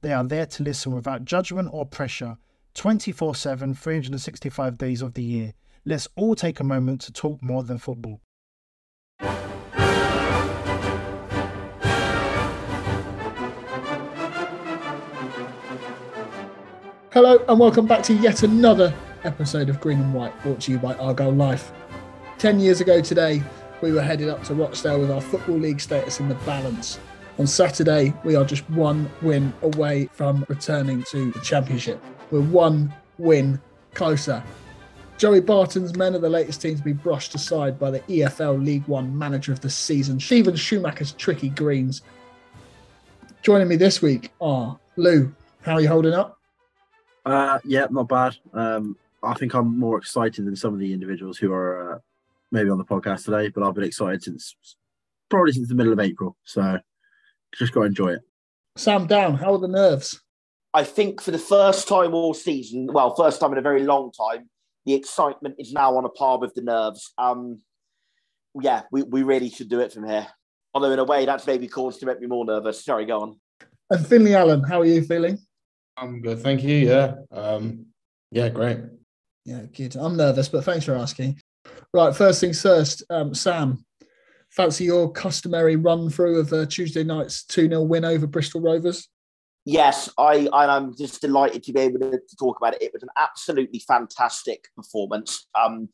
They are there to listen without judgment or pressure 24 7, 365 days of the year. Let's all take a moment to talk more than football. Hello and welcome back to yet another episode of Green and White brought to you by Argyle Life. Ten years ago today, we were headed up to Rochdale with our Football League status in the balance. On Saturday, we are just one win away from returning to the Championship. We're one win closer. Joey Barton's men are the latest team to be brushed aside by the EFL League One Manager of the Season, Steven Schumacher's Tricky Greens. Joining me this week are Lu. How are you holding up? Uh, yeah, not bad. Um, I think I'm more excited than some of the individuals who are uh, maybe on the podcast today, but I've been excited since probably since the middle of April. So just got to enjoy it. Sam Down, how are the nerves? I think for the first time all season, well, first time in a very long time, the excitement is now on a par with the nerves. Um, yeah, we, we really should do it from here. Although in a way, that's maybe caused to make me more nervous. Sorry, go on. And Finley Allen, how are you feeling? I'm good, thank you. Yeah, um, yeah, great. Yeah, good. I'm nervous, but thanks for asking. Right, first things first, um, Sam, fancy your customary run through of uh, Tuesday night's 2 0 win over Bristol Rovers? Yes, I, I'm just delighted to be able to, talk about it. It was an absolutely fantastic performance. Um,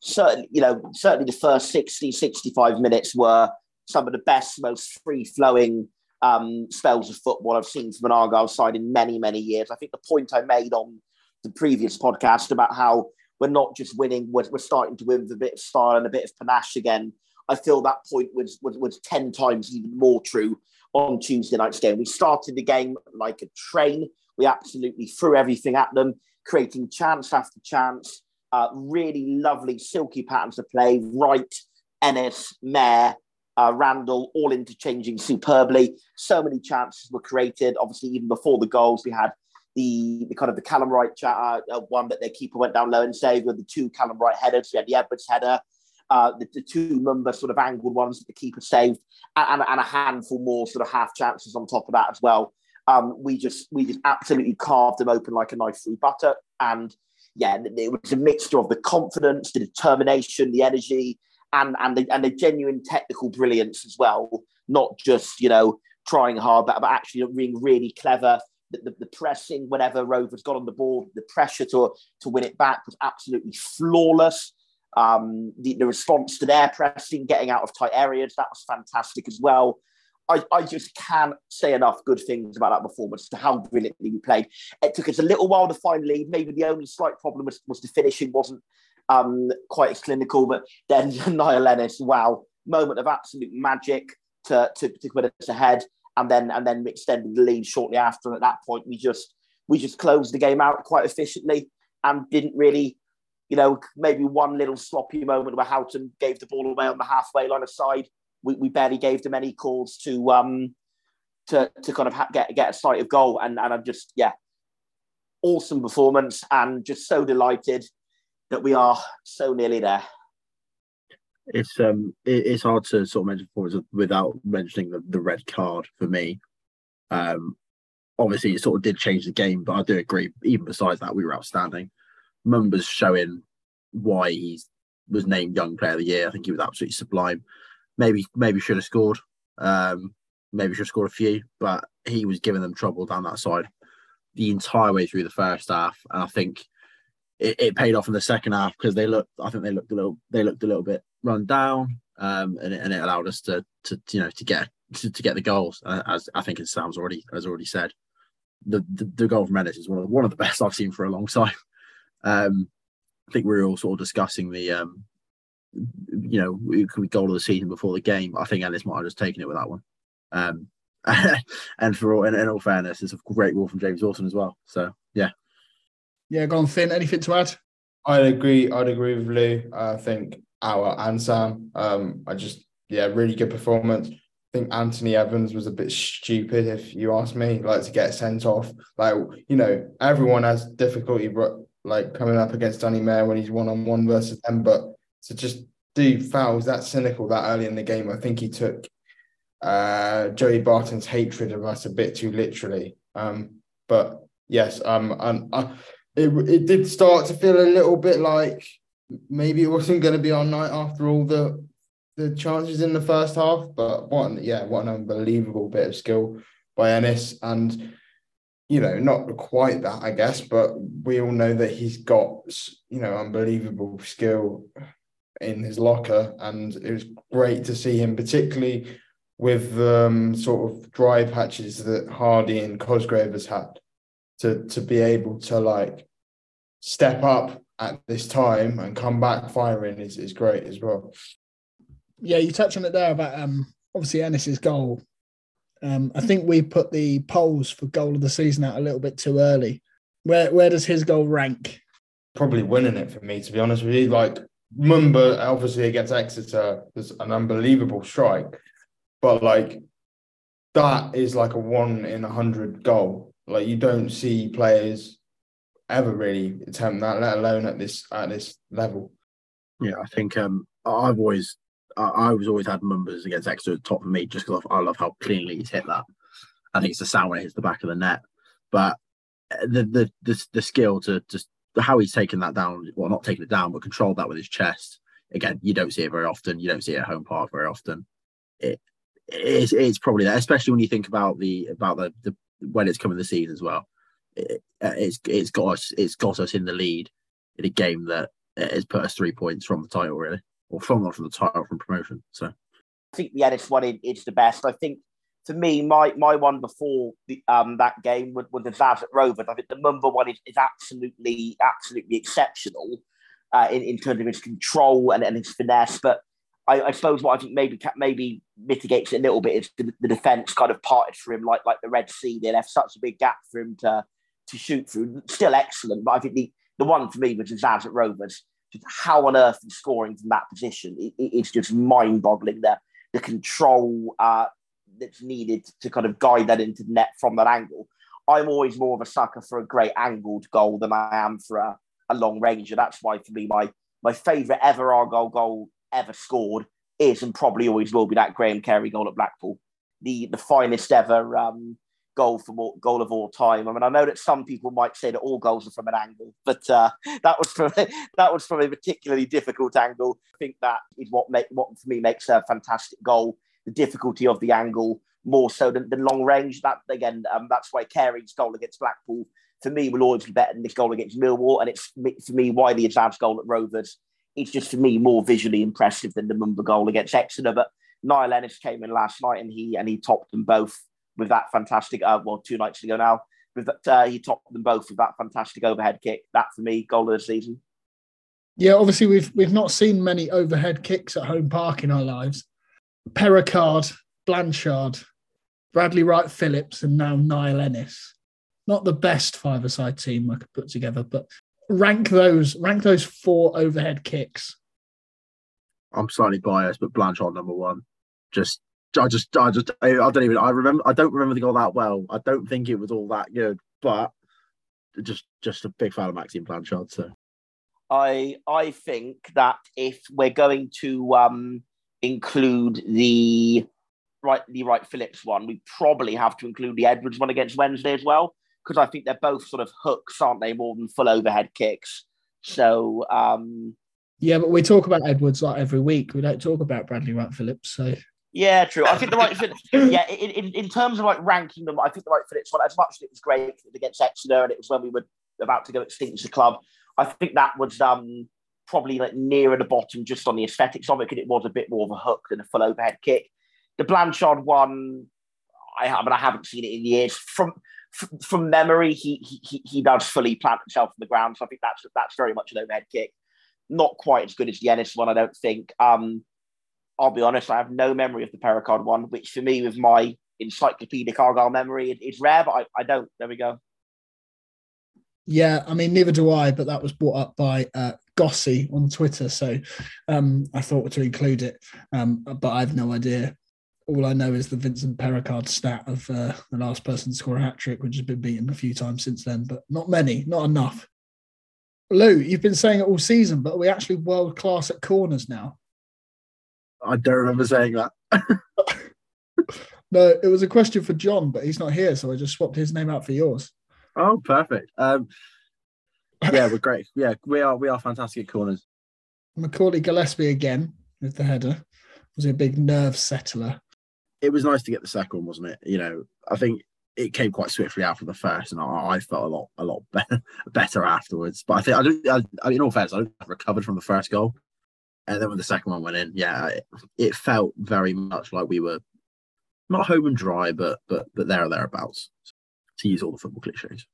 certainly, you know, certainly the first 60, 65 minutes were some of the best, most free flowing um, spells of football I've seen from an Argyle side in many, many years. I think the point I made on the previous podcast about how we're not just winning, we're, we're starting to win with a bit of style and a bit of panache again. I feel that point was, was, was 10 times even more true on Tuesday night's game. We started the game like a train. We absolutely threw everything at them, creating chance after chance. Uh, really lovely, silky patterns of play. Wright, Ennis, Mayor, uh, Randell, all interchanging superbly. So many chances were created. Obviously, even before the goals, we had the, the kind of the Callum Wright chat, uh, one that their keeper went down low and saved with the two Callum Wright headers. We had the Edwards header, uh, the, the, two number sort of angled ones that the keeper saved, and, and, a handful more sort of half chances on top of that as well. Um, we just we just absolutely carved them open like a knife through butter, and yeah, it was a mixture of the confidence, the determination, the energy, and and the, and the genuine technical brilliance as well. Not just you know trying hard, but, but actually being really clever. The, the, the, pressing whenever Rovers got on the ball, the pressure to to win it back was absolutely flawless. Um, the, the, response to their pressing, getting out of tight areas, that was fantastic as well. I, I, just can't say enough good things about that performance to how brilliantly we played. It took us a little while to find lead. Maybe the only slight problem was, was the finishing wasn't um, quite as clinical, but then Niall Ennis, wow, moment of absolute magic to, to, to put us ahead. And then and then extended the lead shortly after. And at that point, we just we just closed the game out quite efficiently and didn't really you know, maybe one little sloppy moment where Houghton gave the ball away on the halfway line of side. We, we barely gave them any calls to um to to kind of ha- get get a sight of goal, and and I'm just yeah, awesome performance, and just so delighted that we are so nearly there. It's um it, it's hard to sort of mention performance without mentioning the, the red card for me. Um, obviously it sort of did change the game, but I do agree. Even besides that, we were outstanding. Mumba's showing why he was named Young Player of the Year. I think he was absolutely sublime. Maybe maybe should have scored. Um, maybe should have scored a few, but he was giving them trouble down that side the entire way through the first half, and I think it, it paid off in the second half because they looked. I think they looked a little. They looked a little bit run down, um, and, it, and it allowed us to to you know to get to, to get the goals. Uh, as I think as Sam's already has already said, the, the, the goal from Ennis is one of the, one of the best I've seen for a long time. Um, I think we were all sort of discussing the um, you know, could we goal of the season before the game? I think Ellis might have just taken it with that one. Um, and for all, in, in, all fairness, it's a great goal from James Dawson as well. So yeah, yeah. Go on, Fin. Anything to add? I'd agree. I'd agree with Lu. I think our and Sam. Um, I just yeah, really good performance. I think Anthony Evans was a bit stupid, if you ask me, like to get sent off. Like, you know, everyone has difficulty like coming up against Danny Mayor when he's one on one versus them, but to just do fouls that cynical that early in the game, I think he took uh, Joey Barton's hatred of us a bit too literally. Um, but yes, um, and uh, it it did start to feel a little bit like maybe it wasn't going to be our night after all the the chances in the first half. But what, an, yeah, what an unbelievable bit of skill by Ennis, and you know, not quite that, I guess, but we all know that he's got you know unbelievable skill in his locker, and it was great to see him, particularly with um, sort of dry patches that Hardie and Cosgrove has had, to to be able to like step up at this time and come back firing is, is great as well yeah, you touched on it there about um, obviously Ennis's goal. Um, I think we put the polls for goal of the season out a little bit too early. Where where does his goal rank? Probably winning it for me, to be honest with you. Like Mumba, obviously against Exeter, was an unbelievable strike, but like that is like a one in a hundred goal. Like you don't see players ever really attempt that, let alone at this at this level. Yeah, I think um, I've always I, I was always had Mumba's against Exeter at the top for me just because I love how cleanly he's hit that. I think it's the sound when it hits the back of the net, but uh, the the the, the skill to just how he's taken that down, well, not taken it down, but controlled that with his chest. Again, you don't see it very often. You don't see it at home park very often. It it's, it's probably that, especially when you think about the about the, the when it's coming the season as well. It, uh, it's it's got us it's got us in the lead in a game that has put us three points from the title really or from not from the title from promotion. So I think the Ennis one is the best. I think for me, my my one before the, um, that game was, was the Azaz at Rovers. I think the number one is, is absolutely absolutely exceptional uh, in, in terms of his control and, and his finesse. But I, I, suppose what I think maybe maybe mitigates it a little bit is the, the defence kind of parted for him like like the Red Sea. They left such a big gap for him to to shoot through. Still excellent, but I think the, the one for me was the Azaz at Rovers just how on earth he's scoring from that position. It, it's just mind boggling the, the control uh, that's needed to kind of guide that into net from that angle. I'm always more of a sucker for a great angled goal than I am for a, a long ranger. That's why, for me, my, my favourite ever Argyle goal ever scored is and probably always will be that Graham Carey goal at Blackpool. The, the finest ever um, goal all, goal of all time. I mean, I know that some people might say that all goals are from an angle, but uh, that was from that was from a particularly difficult angle. I think that is what make what for me makes a fantastic goal. The difficulty of the angle more so than, than long range. That again, um, that's why Carey's goal against Blackpool for me will always be better than this goal against Millwall, and it's for me why the advanced goal at Rovers. It's just for me more visually impressive than the Mumba goal against Exeter. But Niall Ennis came in last night and he and he topped them both with that fantastic, uh, well, two nights ago now. With that, uh, he topped them both with that fantastic overhead kick. That for me, goal of the season. Yeah, obviously we've we've not seen many overhead kicks at home park in our lives. Pericard, Blanchard, Bradley Wright Phillips, and now Niall Ennis. Not the best five-a-side team I could put together, but rank those rank those four overhead kicks. I'm slightly biased, but Blanchard number one. Just I just, I just, I, I, don't even. I remember. I don't remember the goal that well. I don't think it was all that good, but just, just a big fan of Maxime Blanchard. So, I, I think that if we're going to um, include the right, the Wright Phillips one, we probably have to include the Edwards one against Wednesday as well, because I think they're both sort of hooks, aren't they? More than full overhead kicks. So um, yeah, but we talk about Edwards like every week. We don't talk about Bradley Wright Phillips. So yeah, true. I think the right fit. Yeah, in, in, in terms of like ranking them, I think the Wright Phillips one. As much as it was great against Exeter, and it was when we were about to go extinct as a club, I think that was um, probably like nearer the bottom just on the aesthetics of it, because it was a bit more of a hook than a full overhead kick. The Blanchard one, I, I mean, I haven't seen it in years. From from memory, he he he does fully plant himself on the ground, so I think that's that's very much an overhead kick. Not quite as good as the Ennis one, I don't think. Um, I'll be honest, I have no memory of the Pericard one, which for me, with my encyclopedic Argyle memory, it, it's rare, but I, I don't. There we go. Yeah, I mean, neither do I, but that was brought up by uh, Gossy on Twitter. So um, I thought to include it, um, but I have no idea. All I know is the Vincent Pericard stat of uh, the last person to score a hat trick, which has been beaten a few times since then, but not many, not enough. Lu, you've been saying it all season, but we're we actually world class at corners now? I don't remember saying that. no, it was a question for John, but he's not here, so I just swapped his name out for yours. Oh, perfect. Um, yeah, we're great. Yeah, we are. We are fantastic at corners. Macaulay Gillespie again with the header was a big nerve settler. It was nice to get the second, wasn't it? You know, I think it came quite swiftly after the first, and I, I felt a lot, a lot better, better afterwards. But I think I don't. I, in all fairness, I recovered from the first goal, and then when the second one went in, yeah, it, it felt very much like we were not home and dry, but but but there or thereabouts to use all the football cliches.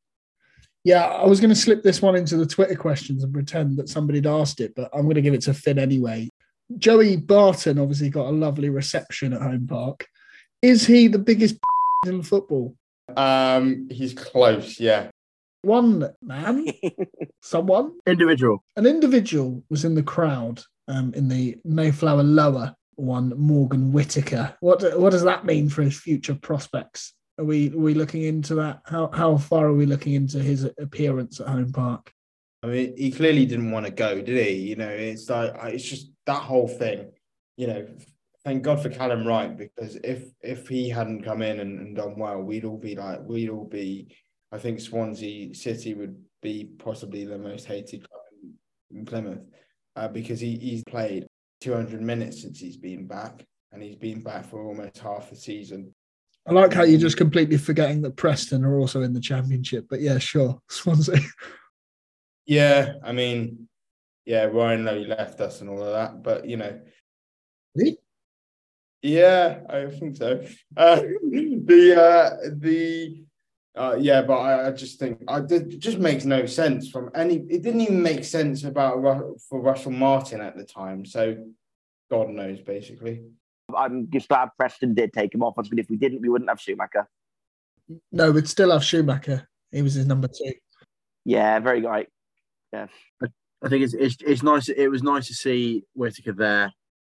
Yeah, I was going to slip this one into the Twitter questions and pretend that somebody had asked it, but I'm going to give it to Fin anyway. Joey Barton obviously got a lovely reception at Home Park. Is he the biggest in football? Um, he's close, yeah. One man, someone, individual, an individual was in the crowd um, in the Mayflower Lower one, Morgan Whittaker. What what does that mean for his future prospects? Are we are we looking into that? How how far are we looking into his appearance at Home Park? I mean, he clearly didn't want to go, did he? You know, it's like it's just that whole thing. You know, thank God for Callum Wright because if if he hadn't come in and, and done well, we'd all be like we'd all be. I think Swansea City would be possibly the most hated club in Plymouth uh, because he, he's played 200 minutes since he's been back, and he's been back for almost half the season. I like how you're just completely forgetting that Preston are also in the championship. But yeah, sure, Swansea. Yeah, I mean, yeah, Ryan Lowe left us and all of that, but you know, really? yeah, I think so. Uh, the uh, the uh, yeah, but I, I just think I, it just makes no sense from any. It didn't even make sense about for Russell Martin at the time. So God knows, basically. I'm just glad Preston did take him off us, but if we didn't, we wouldn't have Schumacher. No, we'd still have Schumacher. He was his number two. Yeah, very great. Yeah, I think it's it's, it's nice. It was nice to see Whittaker there.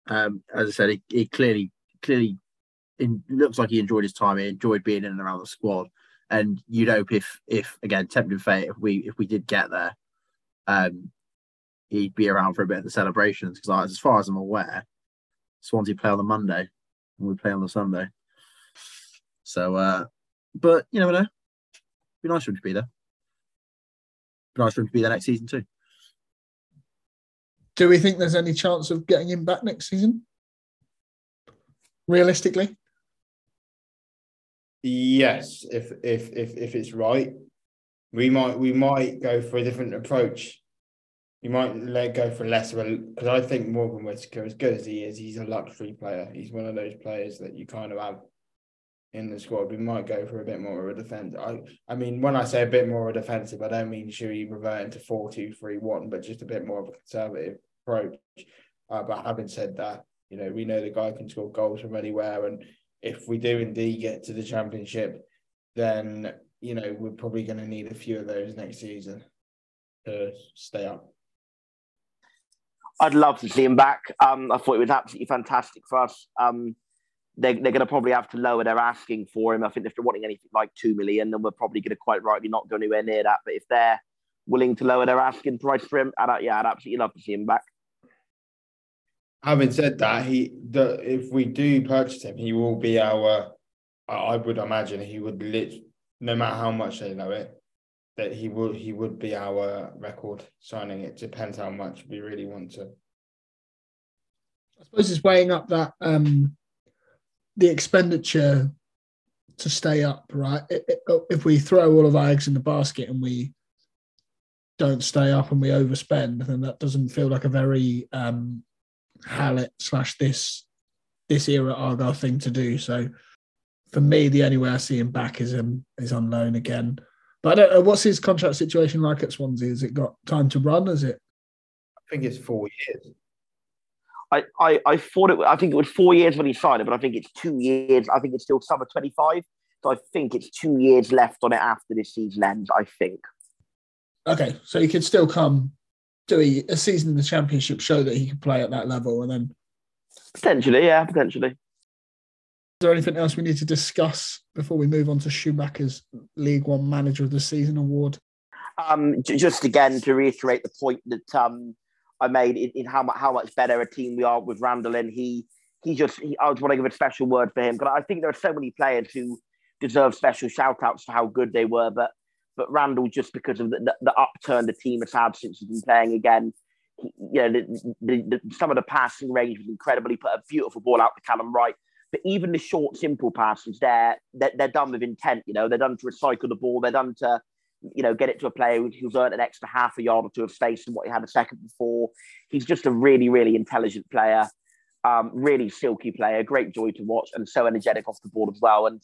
Um, as I said, he, he clearly clearly in, looks like he enjoyed his time. He enjoyed being in and around the squad. And you'd hope if if again tempting fate, if we if we did get there, um, he'd be around for a bit of the celebrations because as far as I'm aware, Swansea play on the Monday and we play on the Sunday. So, uh, but you never know. Be nice for him to be there. Be nice for him to be there next season too. Do we think there's any chance of getting him back next season? Realistically, yes. If if if if it's right, we might we might go for a different approach you might let go for less because I think Morgan Whittaker, as good as he is, he's a luxury player. He's one of those players that you kind of have in the squad. We might go for a bit more of a defense. I I mean, when I say a bit more of a defensive, I don't mean should we revert into four two three one, but just a bit more of a conservative approach. Uh, but having said that, you know, we know the guy can score goals from anywhere, and if we do indeed get to the championship, then you know we're probably going to need a few of those next season to stay up. I'd love to see him back. Um, I thought it was absolutely fantastic for us. Um, they're, they're going to probably have to lower their asking for him. I think if they're wanting anything like two million, then we're probably going to quite rightly not go anywhere near that. But if they're willing to lower their asking price for him, I'd, yeah, I'd absolutely love to see him back. Having said that, he the if we do purchase him, he will be our. I would imagine he would lit no matter how much they know it, that he would he would be our record signing. It depends how much we really want to. I suppose it's weighing up that um, the expenditure to stay up, right? If we throw all of our eggs in the basket and we don't stay up and we overspend, then that doesn't feel like a very um, Hallett slash this this era Argyle thing to do. So for me, the only way I see him back is him is on loan again. But I don't know what's his contract situation like at Swansea. Has it got time to run? Is it? I think it's four years. I, I, I thought it. I think it was four years when he signed it, but I think it's two years. I think it's still summer twenty five. So I think it's two years left on it after this season ends. I think. Okay, so he could still come do a, a season in the championship, show that he can play at that level, and then potentially, yeah, potentially. Is there anything else we need to discuss before we move on to Schumacher's League One Manager of the Season award? Um, just again to reiterate the point that um, I made in, in, how much how much better a team we are with Randell, and he he just he, I just want to give a special word for him because I think there are so many players who deserve special shout outs for how good they were, but but Randell just because of the, the, the upturn the team has had since he's been playing again. He, you know, the, the, some of the passing range was incredible. He put a beautiful ball out to Callum Wright. But even the short, simple passes, they're, they're, they're done with intent. You know, they're done to recycle the ball. They're done to you know, get it to a player who's earned an extra half a yard or two of space than what he had a second before. He's just a really, really intelligent player, um, really silky player, great joy to watch, and so energetic off the board as well. And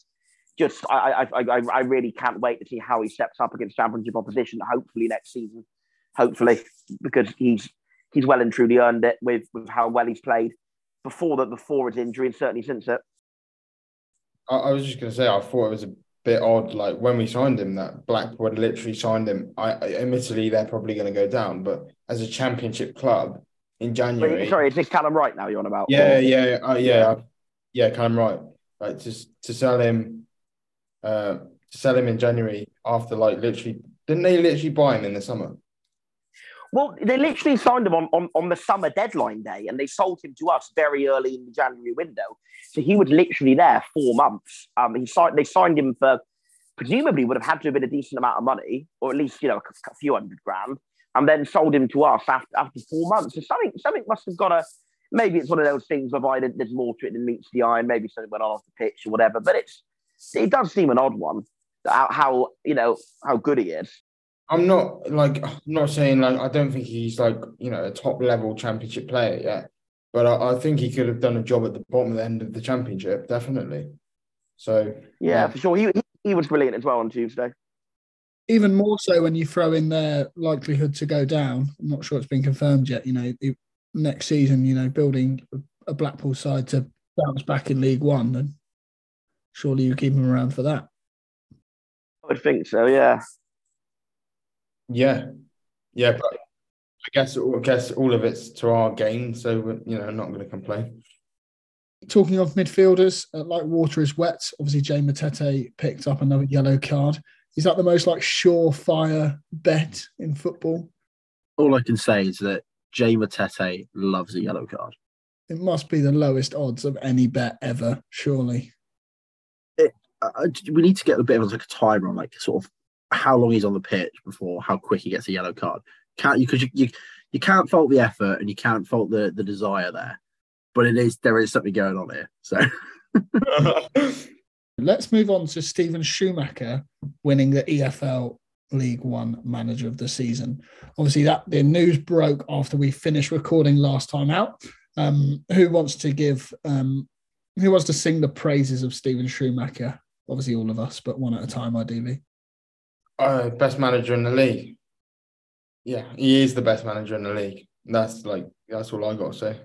just, I, I, I, I really can't wait to see how he steps up against championship opposition. Hopefully next season, hopefully, because he's he's well and truly earned it with with how well he's played before that, before his injury, and certainly since it. I, I was just going to say, I thought it was a bit odd. Like when we signed him, that Blackpool literally signed him. I, admittedly they're probably going to go down, but as a championship club in January. Wait, sorry, is this Callum Wright now you're on about? Yeah, yeah, uh, yeah, yeah, Callum Wright. Like to to sell him, uh, to sell him in January after like literally didn't they literally buy him in the summer? Well, they literally signed him on, on, on the summer deadline day and they sold him to us very early in the January window. So he was literally there four months. Um, he signed, they signed him for presumably would have had to have been a decent amount of money, or at least, you know, a, a few hundred grand, and then sold him to us after, after four months. So something, something must have got a, maybe it's one of those things whereby there's more to it than meets the eye, and maybe something went on off the pitch or whatever, but it's, it does seem an odd one, how, how you know, how good he is. I'm not like I'm not saying like I don't think he's like you know a top level championship player yet, but I, I, think he could have done a job at the bottom of the end of the championship definitely. So yeah, yeah. for sure, he, he was brilliant as well on Tuesday. Even more so when you throw in their likelihood to go down. I'm not sure it's been confirmed yet. You know, next season, you know, building a Blackpool side to bounce back in League One, and surely you keep him around for that. I would think so. Yeah. Yeah, yeah, but I guess I guess all of it's to our gain, so you know, I'm not going to complain. Talking of midfielders, uh, like water is wet. Obviously, Jay Matete picked up another yellow card. Is that the most like surefire bet in football? All I can say is that Jay Matete loves a yellow card. It must be the lowest odds of any bet ever, surely. It, uh, we need to get a bit of like a timer on like sort of how long he's on the pitch before how quick he gets a yellow card. Can't you because you, you you can't fault the effort and you can't fault the the desire there, but it is there is something going on here. So let's move on to Steven Schumacher winning the EFL League One Manager of the Season. Obviously, that the news broke after we finished recording last time out. Um, who wants to give? Um, who wants to sing the praises of Steven Schumacher? Obviously, all of us, but one at a time, ideally. Uh, best manager in the league. Yeah, he is the best manager in the league. That's like that's all I got to say.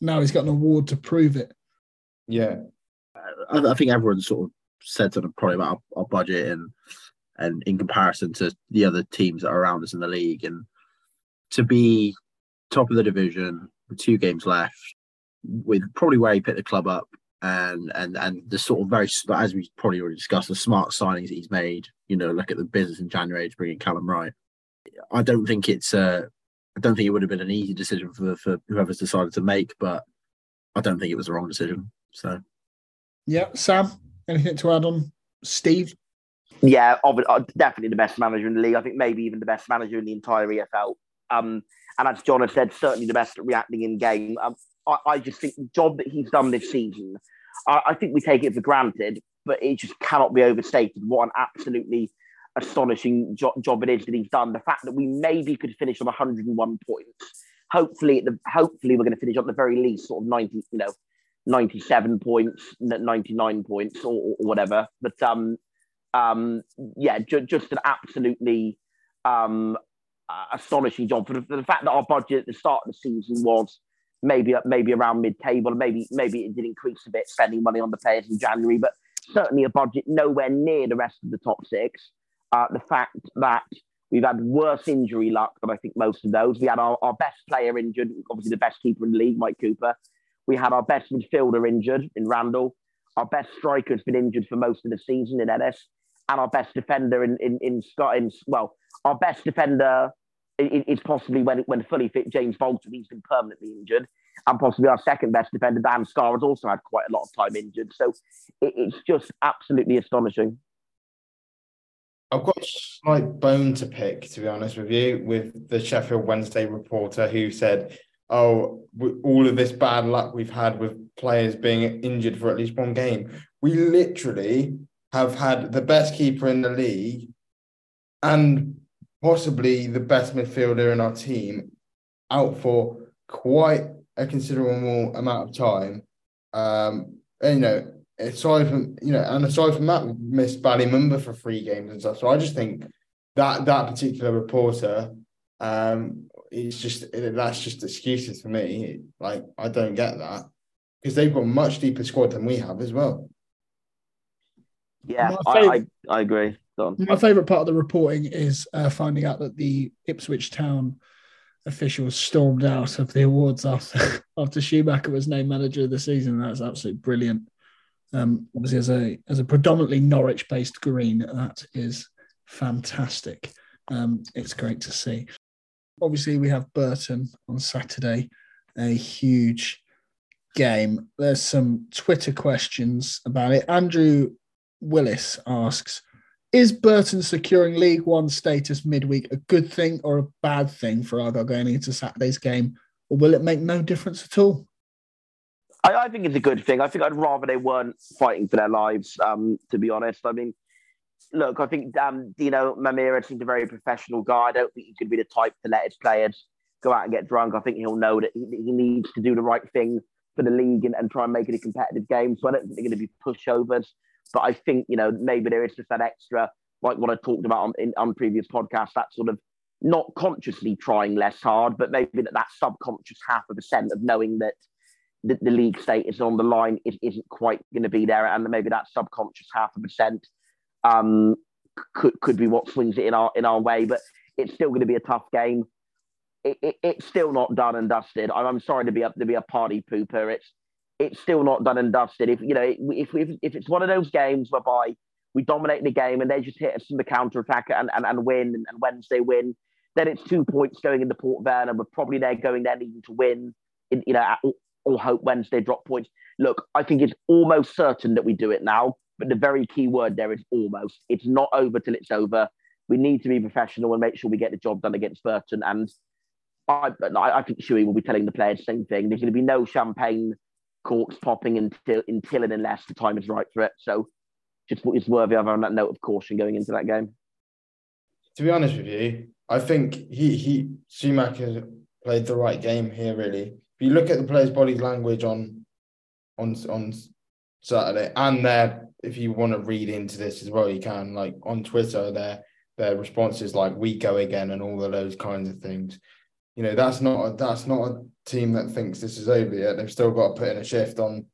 Now he's got an award to prove it. Yeah, I, I think everyone sort of said something probably about our, our, budget and and in comparison to the other teams that are around us in the league, and to be top of the division with two games left, with probably where he picked the club up and and and the sort of very as we probably already discussed the smart signings that he's made. You know, look at the business in January to bring in Callum Wright. I don't think it's uh, I don't think it would have been an easy decision for for whoever's decided to make, but I don't think it was the wrong decision. So, yeah, Sam, anything to add on Steve? Yeah, uh, definitely the best manager in the league. I think maybe even the best manager in the entire EFL. Um, and as John has said, certainly the best at reacting in game. Um, I, I, just think the job that he's done this season, I, I, think we take it for granted, but it just cannot be overstated. What an absolutely astonishing jo- job it is that he's done. The fact that we maybe could finish on 101 points. Hopefully, the, hopefully we're going to finish on the very least sort of 90, you know, 97 points, 99 points, or, or whatever. But um, um, yeah, ju- just an absolutely um, astonishing job for the, for the, fact that our budget at the start of the season was maybe maybe around mid-table, maybe maybe it did increase a bit, spending money on the players in January, but certainly a budget nowhere near the rest of the top six. Uh, the fact that we've had worse injury luck than I think most of those. We had our, our best player injured, obviously the best keeper in the league, Mike Cooper. We had our best midfielder injured in Randell. Our best striker has been injured for most of the season in Ellis and our best defender in in in, Scott, in well, our best defender is possibly when when fully fit James Bolton. He's been permanently injured, and possibly our second best defender Dan Scarr, has also had quite a lot of time injured. So it, it's just absolutely astonishing. I've got a slight bone to pick, to be honest with you, with the Sheffield Wednesday reporter who said, "Oh, all of this bad luck we've had with players being injured for at least one game. We literally have had the best keeper in the league and possibly the best midfielder in our team out for quite a considerable amount of time. Um, and, you know, aside from you know, and aside from that, missed Bali Mumba for three games and stuff. So I just think that that particular reporter, um, it's just that's just excuses for me. Like I don't get that because they've got a much deeper squad than we have as well. Yeah, I, I, I, agree. My favourite part of the reporting is uh, finding out that the Ipswich Town officials stormed out of the awards after after Schumacher was named manager of the season. That's absolutely brilliant. Um, obviously, as a as a predominantly Norwich-based green, that is fantastic. Um, it's great to see. Obviously, we have Burton on Saturday, a huge game. There's some Twitter questions about it. Andrew Willis asks Is Burton securing League One status midweek a good thing or a bad thing for Argyle going into Saturday's game, or will it make no difference at all? I, I think it's a good thing. I think I'd rather they weren't fighting for their lives, um, to be honest. I mean, look, I think um, Dino Maamria seems a very professional guy. I don't think he could be the type to let his players go out and get drunk. I think he'll know that he, he needs to do the right thing for the league and, and, try and make it a competitive game. So I don't think they're going to be pushovers. But I think, you know, maybe there is just that extra, like what I talked about on, in, on previous podcasts, that sort of not consciously trying less hard, but maybe that, that subconscious half a percent of knowing that the, the league status on the line is, isn't quite going to be there. And maybe that subconscious half a percent um, could, could be what swings it in our, in our way. But it's still going to be a tough game. It, it, it's still not done and dusted. I'm, I'm sorry to be up to be a party pooper. It's it's still not done and dusted. If you know, if if, if it's one of those games whereby we dominate the game and they just hit us in the counter attack and, and, and win and, Wednesday win, then it's two points going into Port Vale and we're probably there going there needing to win. In, you know, or hope Wednesday drop points. Look, I think it's almost certain that we do it now, but the very key word there is almost. It's not over till it's over. We need to be professional and make sure we get the job done against Burton. And I, I think Shuey will be telling the players the same thing. There's going to be no champagne corks popping until until and unless the time is right for it. So just it's worthy of on that note of caution going into that game. To be honest with you, I think he he Schumacher played the right game here. Really, if you look at the players' body language on on on Saturday, and their if you want to read into this as well, you can like on Twitter their their responses like "we go again" and all of those kinds of things you know that's not a, that's not a team that thinks this is over yet. They've still got to put in a shift on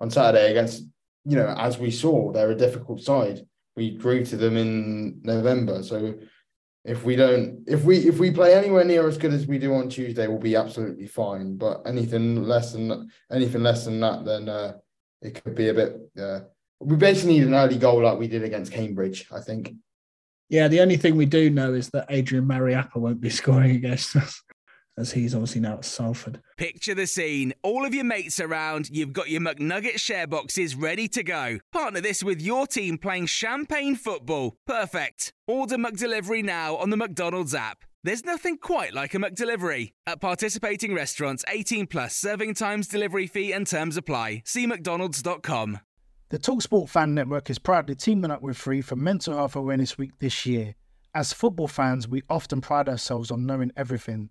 on Saturday against you know as we saw they're a difficult side. We grew to them in November, so if we don't if we if we play anywhere near as good as we do on Tuesday, we'll be absolutely fine. But anything less than anything less than that, then uh, it could be a bit. Uh, we basically need an early goal like we did against Cambridge, I think. Yeah, the only thing we do know is that Adrian Mariappa won't be scoring against us. As he's obviously now at Salford. Picture the scene. All of your mates around, you've got your McNugget share boxes ready to go. Partner this with your team playing champagne football. Perfect. Order McDelivery now on the McDonald's app. There's nothing quite like a McDelivery. At participating restaurants, 18 plus serving times, delivery fee, and terms apply. See McDonald's.com. The Talksport Fan Network is proudly teaming up with Free for Mental Health Awareness Week this year. As football fans, we often pride ourselves on knowing everything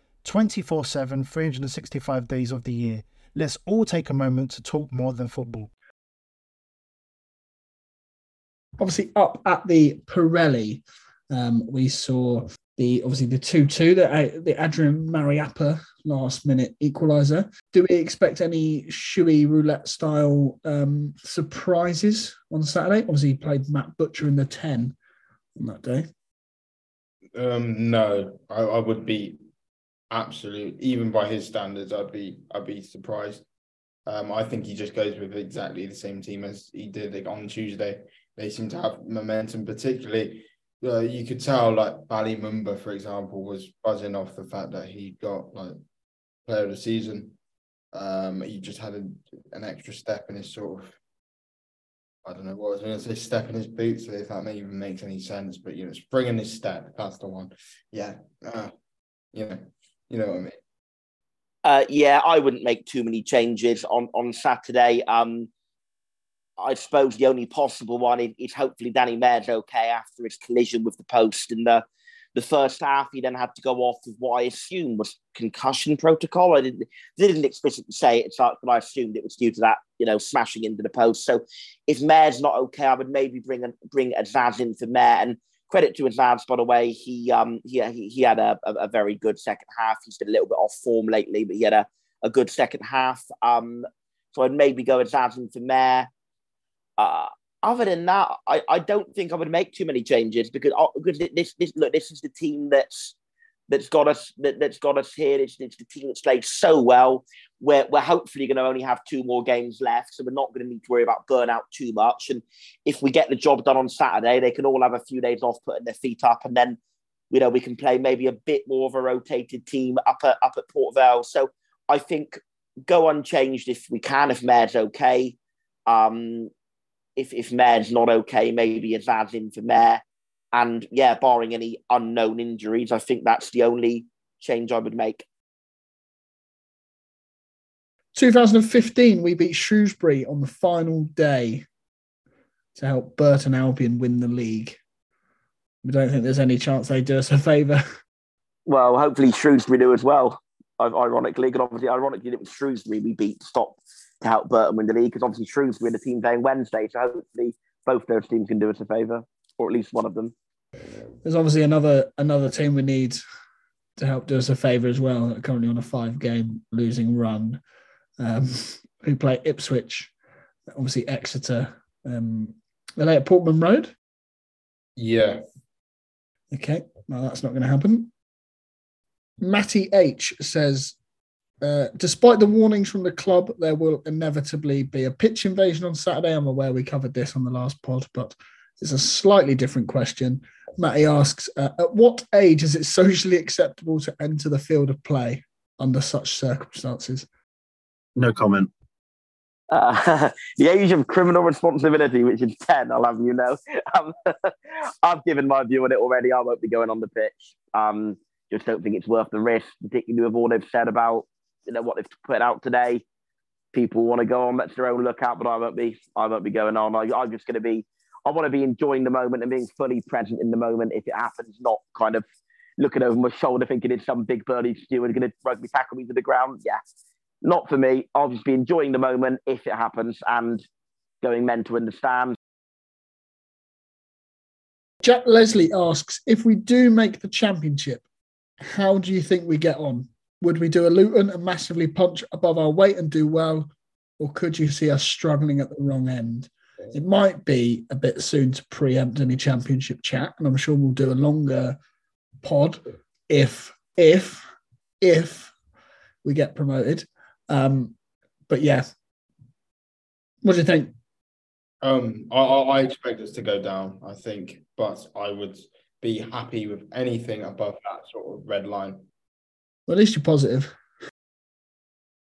24 7, 365 days of the year. Let's all take a moment to talk more than football. Obviously, up at the Pirelli, um, we saw the obviously the two two the the Adrian Mariappa last minute equaliser. Do we expect any shoey roulette style um, surprises on Saturday? Obviously, he played Matt Butcher in the ten on that day. Um, no, I, I would be absolute even by his standards i'd be i'd be surprised um, i think he just goes with exactly the same team as he did on tuesday they seem to have momentum particularly uh, you could tell like Bali Mumba, for example, was buzzing off the fact that he got like player of the season. Um, he just had a, an extra step in his sort of I don't know what I was going to say, step in his boots, if that even makes any sense. But you know, spring in his step, that's the one. Yeah, uh, you know, you know what I mean? Uh, yeah, I wouldn't make too many changes on, on Saturday. Um, I suppose the only possible one is, is, hopefully Danny Mayor's okay after his collision with the post in the the first half. He then had to go off with what I assume was concussion protocol. I didn't they didn't explicitly say it, but I assumed it was due to that, you know, smashing into the post. So if Mayor's not okay, I would maybe bring a, bring Azaz in for Mayor and credit to his lads, by the way. He um he he, he had a, a, a, very good second half. He's been a little bit off form lately, but he had a, a good second half. Um, so I'd maybe go with Azaz in for Mayor. Uh, other than that, I, I don't think I would make too many changes because uh, because this this look this is the team that's that's got us that, has got us here. It's, it's the team that's played so well. We're, we're hopefully going to only have two more games left, so we're not going to need to worry about burnout too much. And if we get the job done on Saturday, they can all have a few days off, putting their feet up, and then you know we can play maybe a bit more of a rotated team up at up at Port Vale. So I think go unchanged if we can, if Mayor's okay. Um, if if Mayor's not okay, maybe Azaz in for Mayor. And yeah, barring any unknown injuries, I think that's the only change I would make. 2015, we beat Shrewsbury on the final day to help Burton Albion win the league. We don't think there's any chance they do us a favour. Well, hopefully Shrewsbury do as well. Ironically, because obviously, ironically, it was Shrewsbury we beat to stop to help Burton win the league. Because obviously, Shrewsbury are the team playing Wednesday, so hopefully both those teams can do us a favour, or at least one of them. There's obviously another another team we need to help do us a favour as well. Currently on a five game losing run, um, who play Ipswich, obviously Exeter. Um, are they at Portman Road? Yeah. Okay, well that's not going to happen. Matty H says, uh, despite the warnings from the club, there will inevitably be a pitch invasion on Saturday. I'm aware we covered this on the last pod, but it's a slightly different question. Matty asks, uh, at what age is it socially acceptable to enter the field of play under such circumstances? No comment. Uh, the age of criminal responsibility, which is 10, I'll have you know. Um, I've given my view on it already. I won't be going on the pitch. Um, just don't think it's worth the risk, particularly with all they've said about you know what they've put out today. People want to go on, that's their own lookout, but I won't be. I won't be going on. I, I'm just going to be I want to be enjoying the moment and being fully present in the moment if it happens, not kind of looking over my shoulder thinking it's some big birdie steward going to rugby tackle me to the ground. Yeah, not for me. I'll just be enjoying the moment if it happens and going mental in the stand. Jack Leslie asks if we do make the championship, how do you think we get on? Would we do a Luton and massively punch above our weight and do well? Or could you see us struggling at the wrong end? It might be a bit soon to preempt any championship chat, and I'm sure we'll do a longer pod if if if we get promoted. Um, but yeah, what do you think? Um, I, I expect us to go down. I think, but I would be happy with anything above that sort of red line. Well, at least you're positive.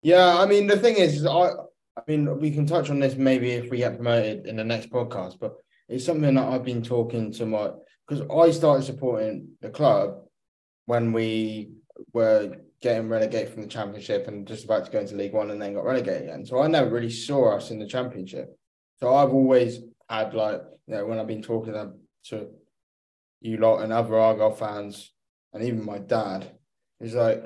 Yeah, I mean the thing is, I I mean we can touch on this maybe if we get promoted in the next podcast, but it's something that I've been talking to my because I started supporting the club when we were getting relegated from the championship and just about to go into League One and then got relegated again. So I never really saw us in the championship. So I've always had like you know when I've been talking to you lot and other Argyle fans and even my dad he's like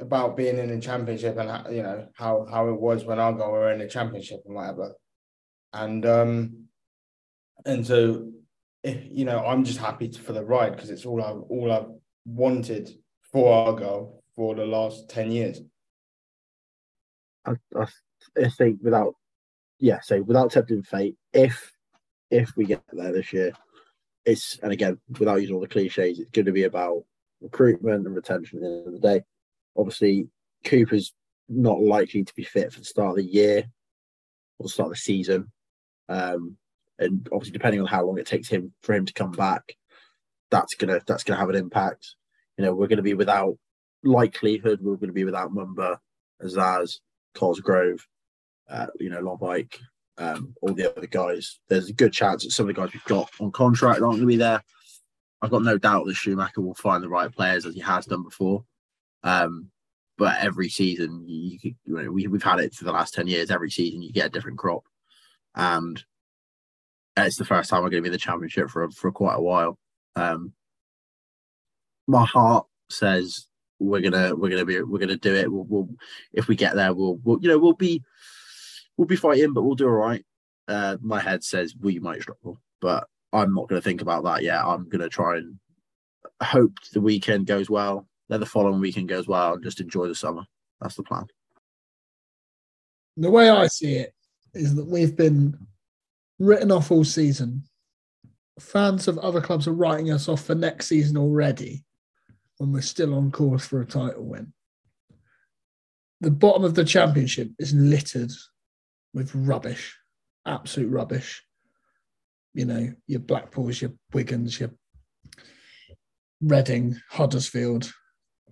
about being in the championship and you know how how it was when Argyle were in the championship and whatever. And um and so if, you know I'm just happy for the ride because it's all I all I've wanted for Argyle for the last 10 years. I, I, I think without yeah, so without tempting fate, if if we get there this year, it's and again without using all the cliches, it's going to be about recruitment and retention at the end of the day. Obviously, Cooper's not likely to be fit for the start of the year or the start of the season. Um, and obviously, depending on how long it takes him for him to come back, that's gonna that's gonna have an impact. You know, we're to be without likelihood we're to be without Mumba, Azaz, Cosgrove, uh, you know, Lobike, um, all the other guys. There's a good chance that some of the guys we've got on contract aren't to be there. I've got no doubt that Schumacher will find the right players as he has done before. Um, but every season, you, you know, we, we've had it for the last 10 years. Every season, you get a different crop. And it's the first time we're going to be in the championship for, for quite a while. Um, my heart says we're gonna we're gonna be we're gonna do it. We'll, we'll if we get there, we'll, we'll you know we'll be we'll be fighting, but we'll do all right. Uh, my head says we might struggle, but I'm not going to think about that yet. I'm going to try and hope the weekend goes well, then the following weekend goes well, and just enjoy the summer. That's the plan. The way I see it is that we've been written off all season. Fans of other clubs are writing us off for next season already when we're still on course for a title win. The bottom of the championship is littered with rubbish, absolute rubbish. You know, your Blackpools, your Wigans, your Reading, Huddersfield,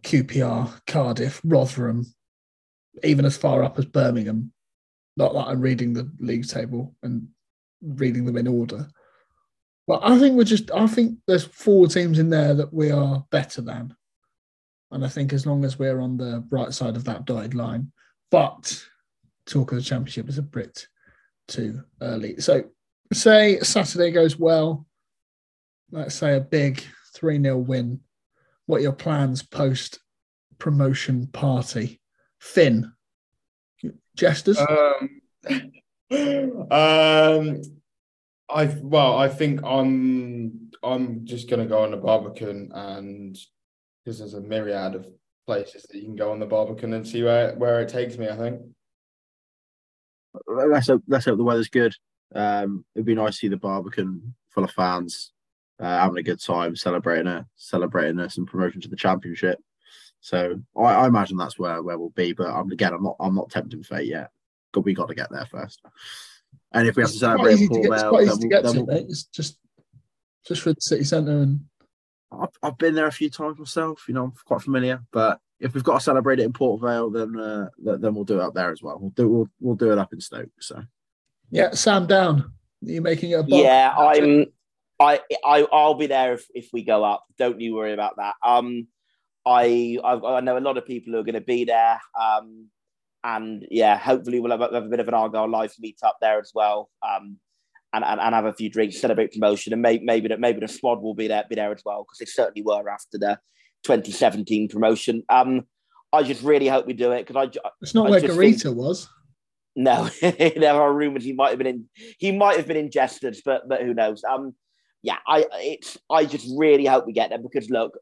QPR, Cardiff, Rotherham, even as far up as Birmingham. Not that I'm reading the league table and reading them in order. But I think we're just, I think there's four teams in there that we are better than. And I think as long as we're on the right side of that dotted line, but talk of the championship is a bit too early. So, say Saturday goes well, let's say a big 3 0 win. What are your plans post promotion party? Fin, jesters? Um, um, I well, I think I'm I'm just gonna go on the Barbican and because there's a myriad of places that you can go on the Barbican and see where where it takes me. I think. Let's hope, let's hope the weather's good. Um, it'd be nice to see the Barbican full of fans, uh, having a good time, celebrating a celebrating us and promotion to the championship. So I, I, imagine that's where, where we'll be. But I'm, again, I'm not I'm not tempting fate yet. But we got to get there first. And if we have to celebrate in Port Vale, it's quite easy to get to, we'll, mate. It's just just for the city centre and I've, I've been there a few times myself. You know, I'm quite familiar. But if we've got to celebrate it in Port Vale, then uh, then we'll do it up there as well. We'll do we'll, we'll do it up in Stoke. So yeah, Sam Down. Are you making it a Yeah, I'm. I I I'll be there if, if we go up. Don't you worry about that. Um, I I've, i know a lot of people who are going to be there. Um, and yeah, hopefully we'll have a, have a bit of an Argyle live meet up there as well. Um, and, and, and have a few drinks, celebrate promotion, and maybe maybe the, maybe the squad will be there be there as well because they certainly were after the 2017 promotion. Um, I just really hope we do it because I. It's not I where Garita think, was. No, there are rumours he might have been in. He might have been ingested, but but who knows? Um, yeah, I it's I just really hope we get there because look,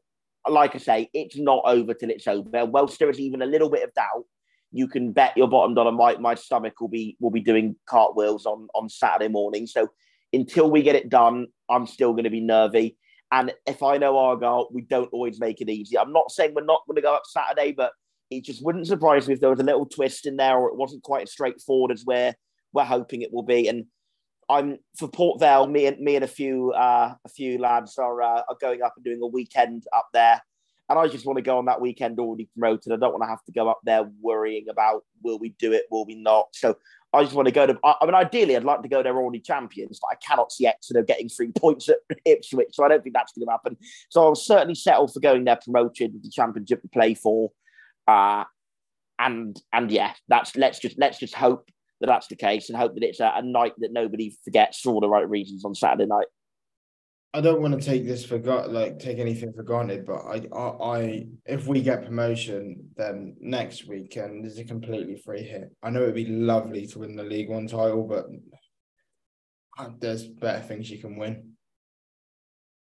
like I say, it's not over till it's over. Whilst there is even a little bit of doubt, you can bet your bottom dollar my, my stomach will be will be doing cartwheels on on Saturday morning. So until we get it done, I'm still going to be nervy. And if I know Argyle, we don't always make it easy. I'm not saying we're not going to go up Saturday, but it just wouldn't surprise me if there was a little twist in there or it wasn't quite as straightforward as we're we're hoping it will be. And I'm for Port Vale. Me and me and a few uh, a few lads are uh, are going up and doing a weekend up there, and I just want to go on that weekend already promoted. I don't want to have to go up there worrying about will we do it, will we not. So I just want to go to. I mean, ideally, I'd like to go there already champions, but I cannot see Exeter getting three points at Ipswich, so I don't think that's going to happen. So I'll certainly settle for going there promoted with the championship to play for. Uh, and and yeah, that's let's just let's just hope that that's the case and hope that it's a, a night that nobody forgets for all the right reasons on Saturday night. I don't want to take this for like take anything for granted, but I, I, I, if we get promotion, then next weekend is a completely free hit. I know it'd be lovely to win the League One title, but there's better things you can win.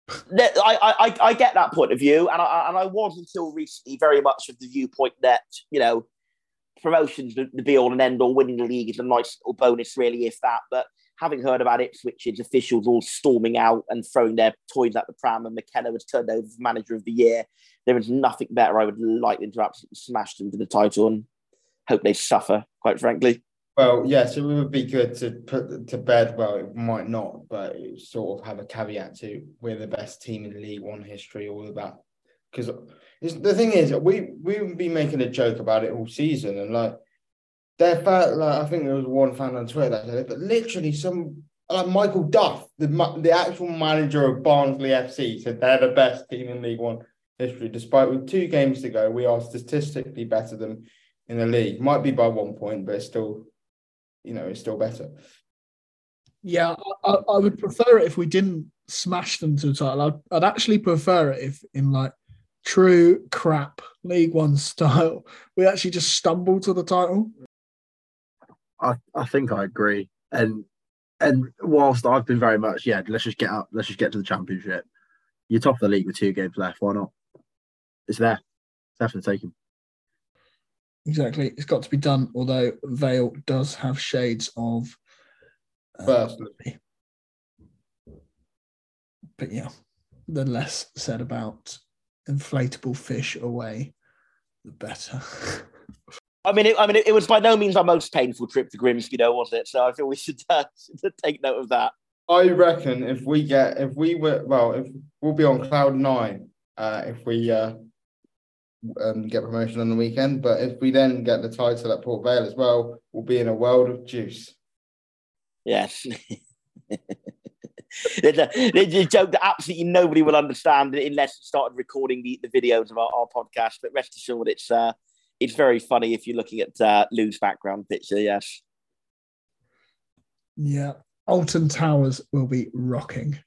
I, I, I get that point of view, and I, and I was until recently very much of the viewpoint that you know promotions the, the be all and end all. Winning the league is a nice little bonus, really, if that. But having heard about Ipswich's officials all storming out and throwing their toys at the pram, and McKenna was turned over for manager of the year, there is nothing better. I would like them to absolutely smash them to the title and hope they suffer. Quite frankly. Well, yes, it would be good to put to bed. Well, it might not, but sort of have a caveat to we're the best team in League One history, all of that. Because the thing is, we we've been making a joke about it all season, and like their fan, like I think there was one fan on Twitter that said it, but literally some like Michael Duff, the the actual manager of Barnsley FC, said they're the best team in League One history. Despite with two games to go, we are statistically better than in the league. Might be by one point, but it's still, you know, it's still better. Yeah, I, I would prefer it if we didn't smash them to the title. I'd, I'd actually prefer it if in like true crap League One style, we actually just stumbled to the title. I, I think I agree. And and whilst I've been very much, yeah, let's just get up, let's just get to the championship. You're top of the league with two games left. Why not? It's there. It's there for the taking. Exactly. It's got to be done, although Vale does have shades of uh, but yeah, the less said about inflatable fish away, the better. I mean, it, I mean, it, it, was by no means our most painful trip to Grimsby, though, was it? So I feel we should, uh, should take note of that. I reckon if we get, if we were, well, if we'll be on cloud nine, uh, if we uh, um, get promotion on the weekend, but if we then get the title at Port Vale as well, we'll be in a world of juice. Yes. it's, a, joke that absolutely nobody will understand unless we started recording the, the videos of our, our podcast. But rest assured, it's uh, it's very funny if you're looking at uh, Lu's background picture. Yes. Yeah, Alton Towers will be rocking.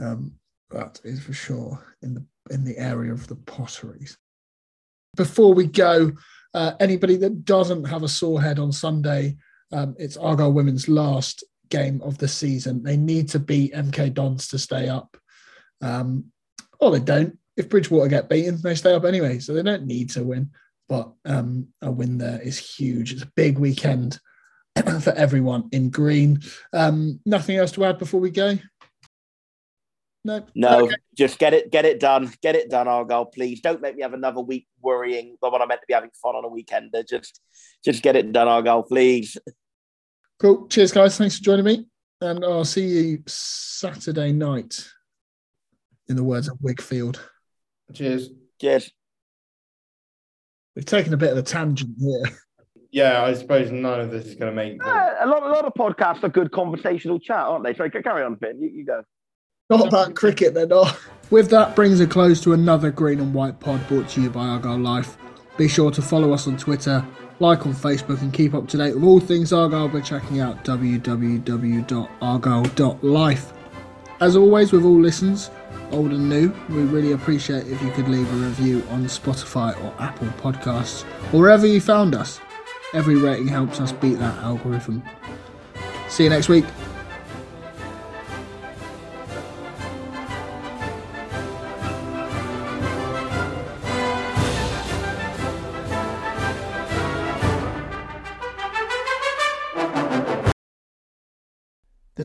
Um, that is for sure in the in the area of the potteries. Before we go, uh, anybody that doesn't have a sore head on Sunday, um, it's Argyle Women's last game of the season. They need to beat MK Dons to stay up. Um, or they don't. If Bridgewater get beaten, they stay up anyway. So they don't need to win. But um, a win there is huge. It's a big weekend for everyone in green. Um, nothing else to add before we go? No. No, okay. just get it, get it done, get it done, Argyle. Please don't make me have another week worrying about what I meant to be having fun on a weekend. Just, just get it done, Argyle, please. Cool. Cheers, guys. Thanks for joining me. And I'll see you Saturday night, in the words of Whigfield. Cheers. Cheers. We've taken a bit of a tangent here. Yeah, I suppose none of this is going to make. Uh, a lot, a lot of podcasts are good conversational chat, aren't they? So carry on, Fin. You, you go. Not about cricket, they're not. With that brings a close to another Green and White pod brought to you by Argyle Life. Be sure to follow us on Twitter like on Facebook, and keep up to date with all things Argyle by checking out www.argyle.life. As always, with all listens, old and new, we really appreciate if you could leave a review on Spotify or Apple Podcasts, or wherever you found us. Every rating helps us beat that algorithm. See you next week.